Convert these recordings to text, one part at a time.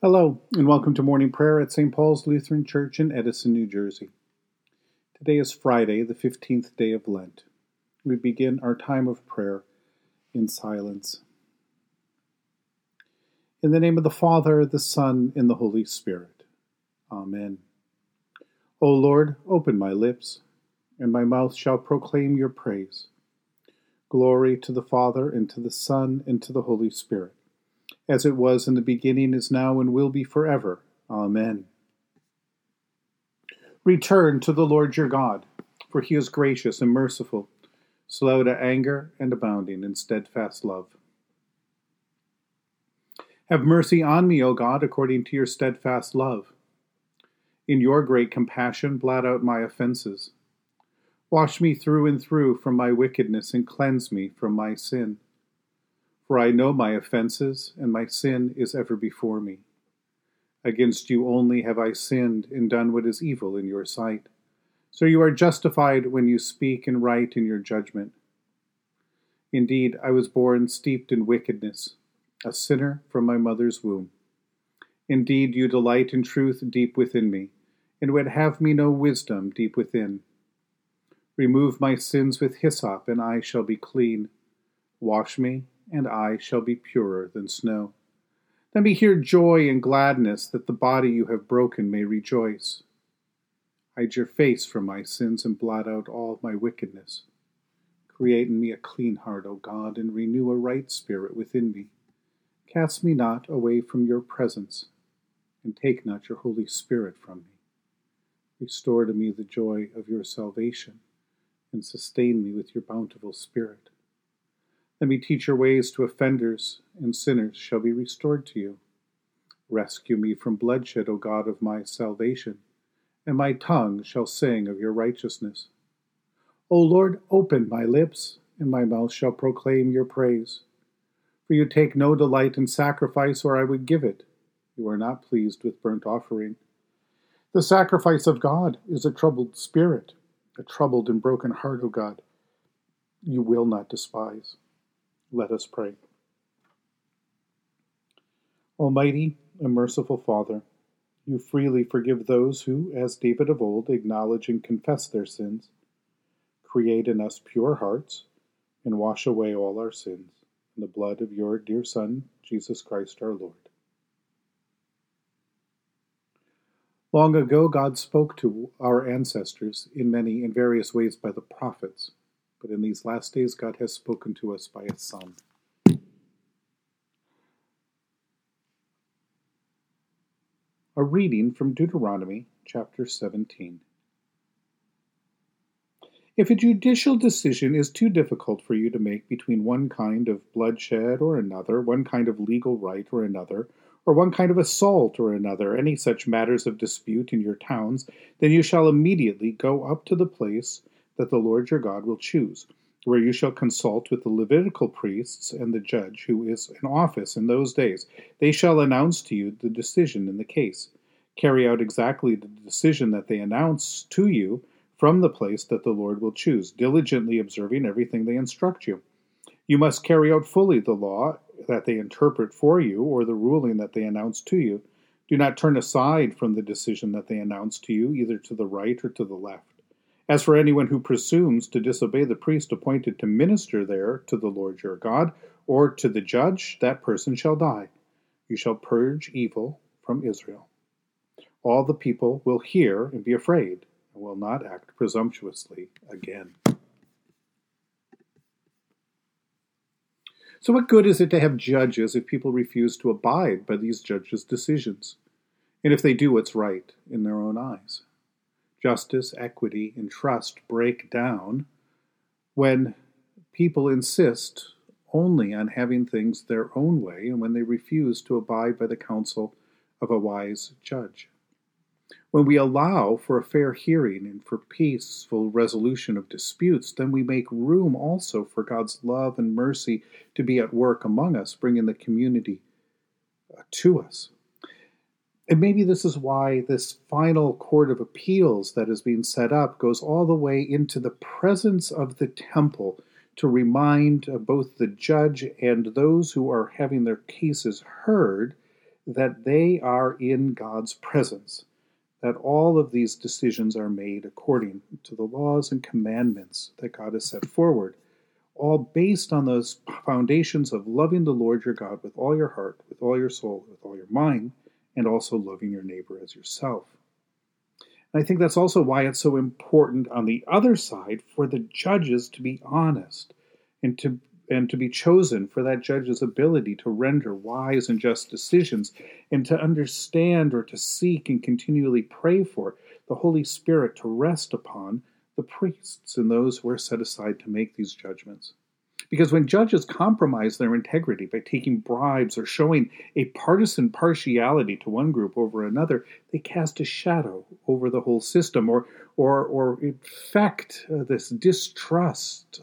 Hello, and welcome to morning prayer at St. Paul's Lutheran Church in Edison, New Jersey. Today is Friday, the 15th day of Lent. We begin our time of prayer in silence. In the name of the Father, the Son, and the Holy Spirit. Amen. O Lord, open my lips, and my mouth shall proclaim your praise. Glory to the Father, and to the Son, and to the Holy Spirit as it was in the beginning, is now, and will be forever. Amen. Return to the Lord your God, for he is gracious and merciful, slow to anger, and abounding in steadfast love. Have mercy on me, O God, according to your steadfast love. In your great compassion, blot out my offenses. Wash me through and through from my wickedness and cleanse me from my sin. For I know my offenses, and my sin is ever before me. Against you only have I sinned and done what is evil in your sight. So you are justified when you speak and write in your judgment. Indeed, I was born steeped in wickedness, a sinner from my mother's womb. Indeed, you delight in truth deep within me, and would have me know wisdom deep within. Remove my sins with hyssop, and I shall be clean. Wash me, and I shall be purer than snow. Let me hear joy and gladness, that the body you have broken may rejoice. Hide your face from my sins and blot out all my wickedness. Create in me a clean heart, O God, and renew a right spirit within me. Cast me not away from your presence, and take not your Holy Spirit from me. Restore to me the joy of your salvation, and sustain me with your bountiful Spirit. Let me teach your ways to offenders, and sinners shall be restored to you. Rescue me from bloodshed, O God of my salvation, and my tongue shall sing of your righteousness. O Lord, open my lips, and my mouth shall proclaim your praise. For you take no delight in sacrifice, or I would give it. You are not pleased with burnt offering. The sacrifice of God is a troubled spirit, a troubled and broken heart, O God. You will not despise. Let us pray. Almighty and merciful Father, you freely forgive those who, as David of old, acknowledge and confess their sins. Create in us pure hearts and wash away all our sins in the blood of your dear Son, Jesus Christ our Lord. Long ago, God spoke to our ancestors in many and various ways by the prophets but in these last days God has spoken to us by His Son. A reading from Deuteronomy chapter 17. If a judicial decision is too difficult for you to make between one kind of bloodshed or another, one kind of legal right or another, or one kind of assault or another, any such matters of dispute in your towns, then you shall immediately go up to the place that the Lord your God will choose, where you shall consult with the Levitical priests and the judge who is in office in those days. They shall announce to you the decision in the case. Carry out exactly the decision that they announce to you from the place that the Lord will choose, diligently observing everything they instruct you. You must carry out fully the law that they interpret for you or the ruling that they announce to you. Do not turn aside from the decision that they announce to you, either to the right or to the left. As for anyone who presumes to disobey the priest appointed to minister there to the Lord your God, or to the judge, that person shall die. You shall purge evil from Israel. All the people will hear and be afraid, and will not act presumptuously again. So, what good is it to have judges if people refuse to abide by these judges' decisions, and if they do what's right in their own eyes? Justice, equity, and trust break down when people insist only on having things their own way and when they refuse to abide by the counsel of a wise judge. When we allow for a fair hearing and for peaceful resolution of disputes, then we make room also for God's love and mercy to be at work among us, bringing the community to us. And maybe this is why this final court of appeals that is being set up goes all the way into the presence of the temple to remind uh, both the judge and those who are having their cases heard that they are in God's presence, that all of these decisions are made according to the laws and commandments that God has set forward, all based on those foundations of loving the Lord your God with all your heart, with all your soul, with all your mind, and also loving your neighbor as yourself. And I think that's also why it's so important on the other side for the judges to be honest and to and to be chosen for that judge's ability to render wise and just decisions and to understand or to seek and continually pray for the Holy Spirit to rest upon the priests and those who are set aside to make these judgments. Because when judges compromise their integrity by taking bribes or showing a partisan partiality to one group over another, they cast a shadow over the whole system or, or, or infect uh, this distrust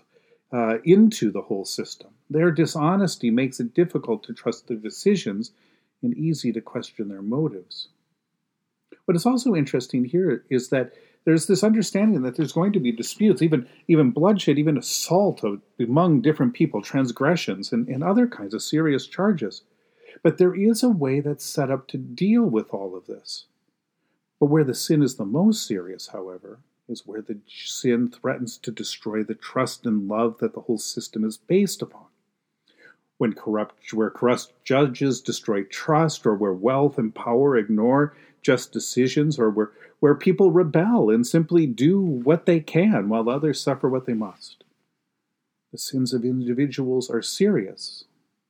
uh, into the whole system. Their dishonesty makes it difficult to trust their decisions and easy to question their motives. What is also interesting here is that there's this understanding that there's going to be disputes, even even bloodshed, even assault of, among different people, transgressions, and, and other kinds of serious charges. But there is a way that's set up to deal with all of this. But where the sin is the most serious, however, is where the sin threatens to destroy the trust and love that the whole system is based upon. When corrupt, where corrupt judges destroy trust, or where wealth and power ignore just decisions, or where, where people rebel and simply do what they can while others suffer what they must. The sins of individuals are serious,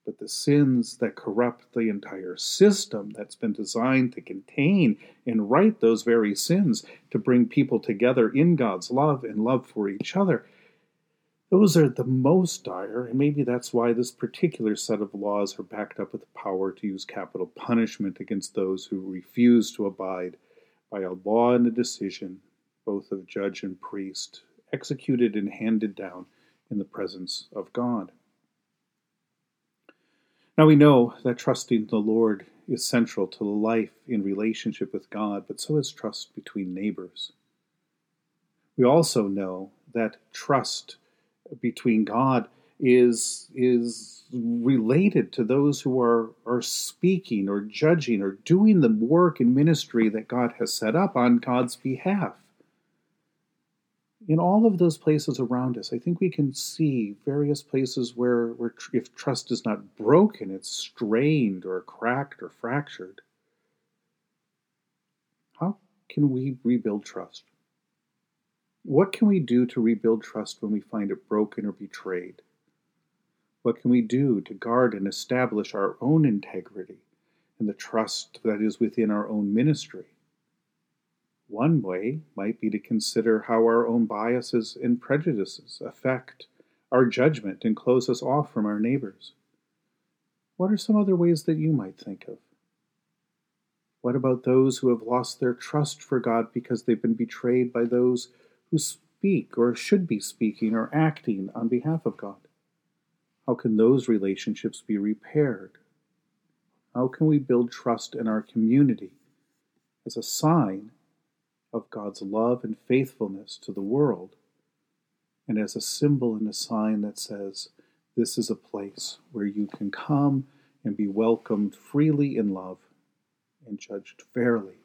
but the sins that corrupt the entire system that's been designed to contain and right those very sins to bring people together in God's love and love for each other. Those are the most dire, and maybe that's why this particular set of laws are backed up with the power to use capital punishment against those who refuse to abide by a law and a decision, both of judge and priest, executed and handed down in the presence of God. Now we know that trusting the Lord is central to life in relationship with God, but so is trust between neighbors. We also know that trust between God is is related to those who are are speaking or judging or doing the work and ministry that God has set up on God's behalf in all of those places around us, I think we can see various places where, where if trust is not broken, it's strained or cracked or fractured. How can we rebuild trust? What can we do to rebuild trust when we find it broken or betrayed? What can we do to guard and establish our own integrity and the trust that is within our own ministry? One way might be to consider how our own biases and prejudices affect our judgment and close us off from our neighbors. What are some other ways that you might think of? What about those who have lost their trust for God because they've been betrayed by those who speak or should be speaking or acting on behalf of God? How can those relationships be repaired? How can we build trust in our community as a sign of God's love and faithfulness to the world, and as a symbol and a sign that says, This is a place where you can come and be welcomed freely in love and judged fairly.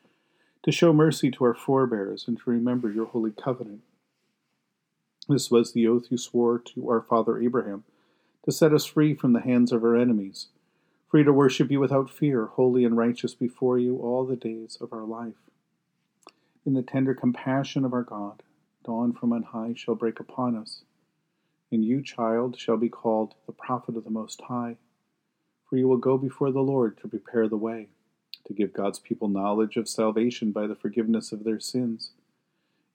to show mercy to our forebears, and to remember your holy covenant. This was the oath you swore to our father Abraham, to set us free from the hands of our enemies free to worship you without fear, holy and righteous before you all the days of our life. In the tender compassion of our God, dawn from on high shall break upon us, and you, child, shall be called the prophet of the Most High, for you will go before the Lord to prepare the way, to give God's people knowledge of salvation by the forgiveness of their sins.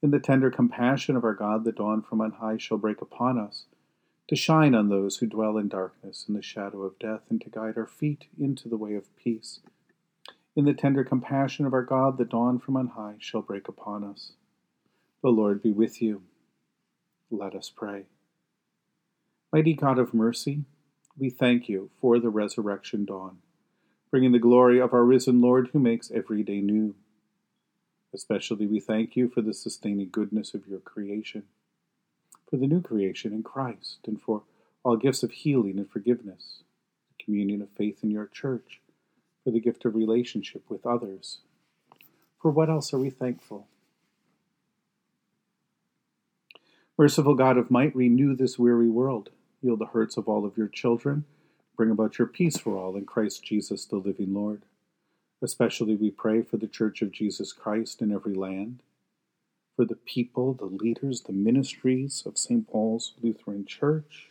In the tender compassion of our God, the dawn from on high shall break upon us, to shine on those who dwell in darkness and the shadow of death, and to guide our feet into the way of peace. In the tender compassion of our God, the dawn from on high shall break upon us. The Lord be with you. Let us pray. Mighty God of mercy, we thank you for the resurrection dawn, bringing the glory of our risen Lord who makes every day new. Especially we thank you for the sustaining goodness of your creation for the new creation in Christ, and for all gifts of healing and forgiveness, the communion of faith in your church, for the gift of relationship with others. For what else are we thankful? Merciful God of might, renew this weary world, heal the hurts of all of your children, bring about your peace for all in Christ Jesus, the living Lord. Especially we pray for the Church of Jesus Christ in every land for the people, the leaders, the ministries of St. Paul's Lutheran Church,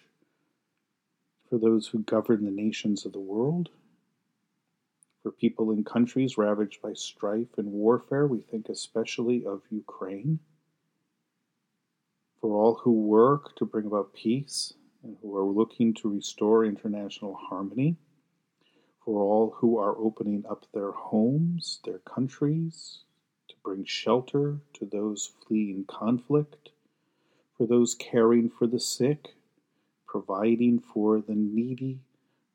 for those who govern the nations of the world, for people in countries ravaged by strife and warfare. We think especially of Ukraine. For all who work to bring about peace and who are looking to restore international harmony. For all who are opening up their homes, their countries, to bring shelter to those fleeing conflict, for those caring for the sick, providing for the needy,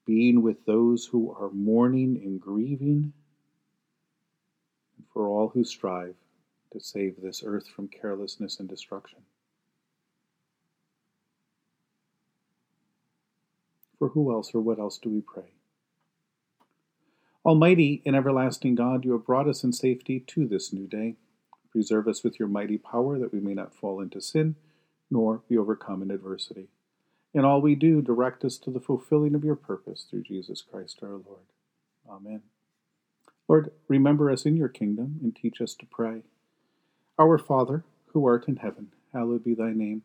being with those who are mourning and grieving, and for all who strive to save this earth from carelessness and destruction. For who else or what else do we pray? Almighty and everlasting God, you have brought us in safety to this new day. Preserve us with your mighty power that we may not fall into sin, nor be overcome in adversity. In all we do, direct us to the fulfilling of your purpose through Jesus Christ our Lord. Amen. Lord, remember us in your kingdom and teach us to pray. Our Father, who art in heaven, hallowed be thy name.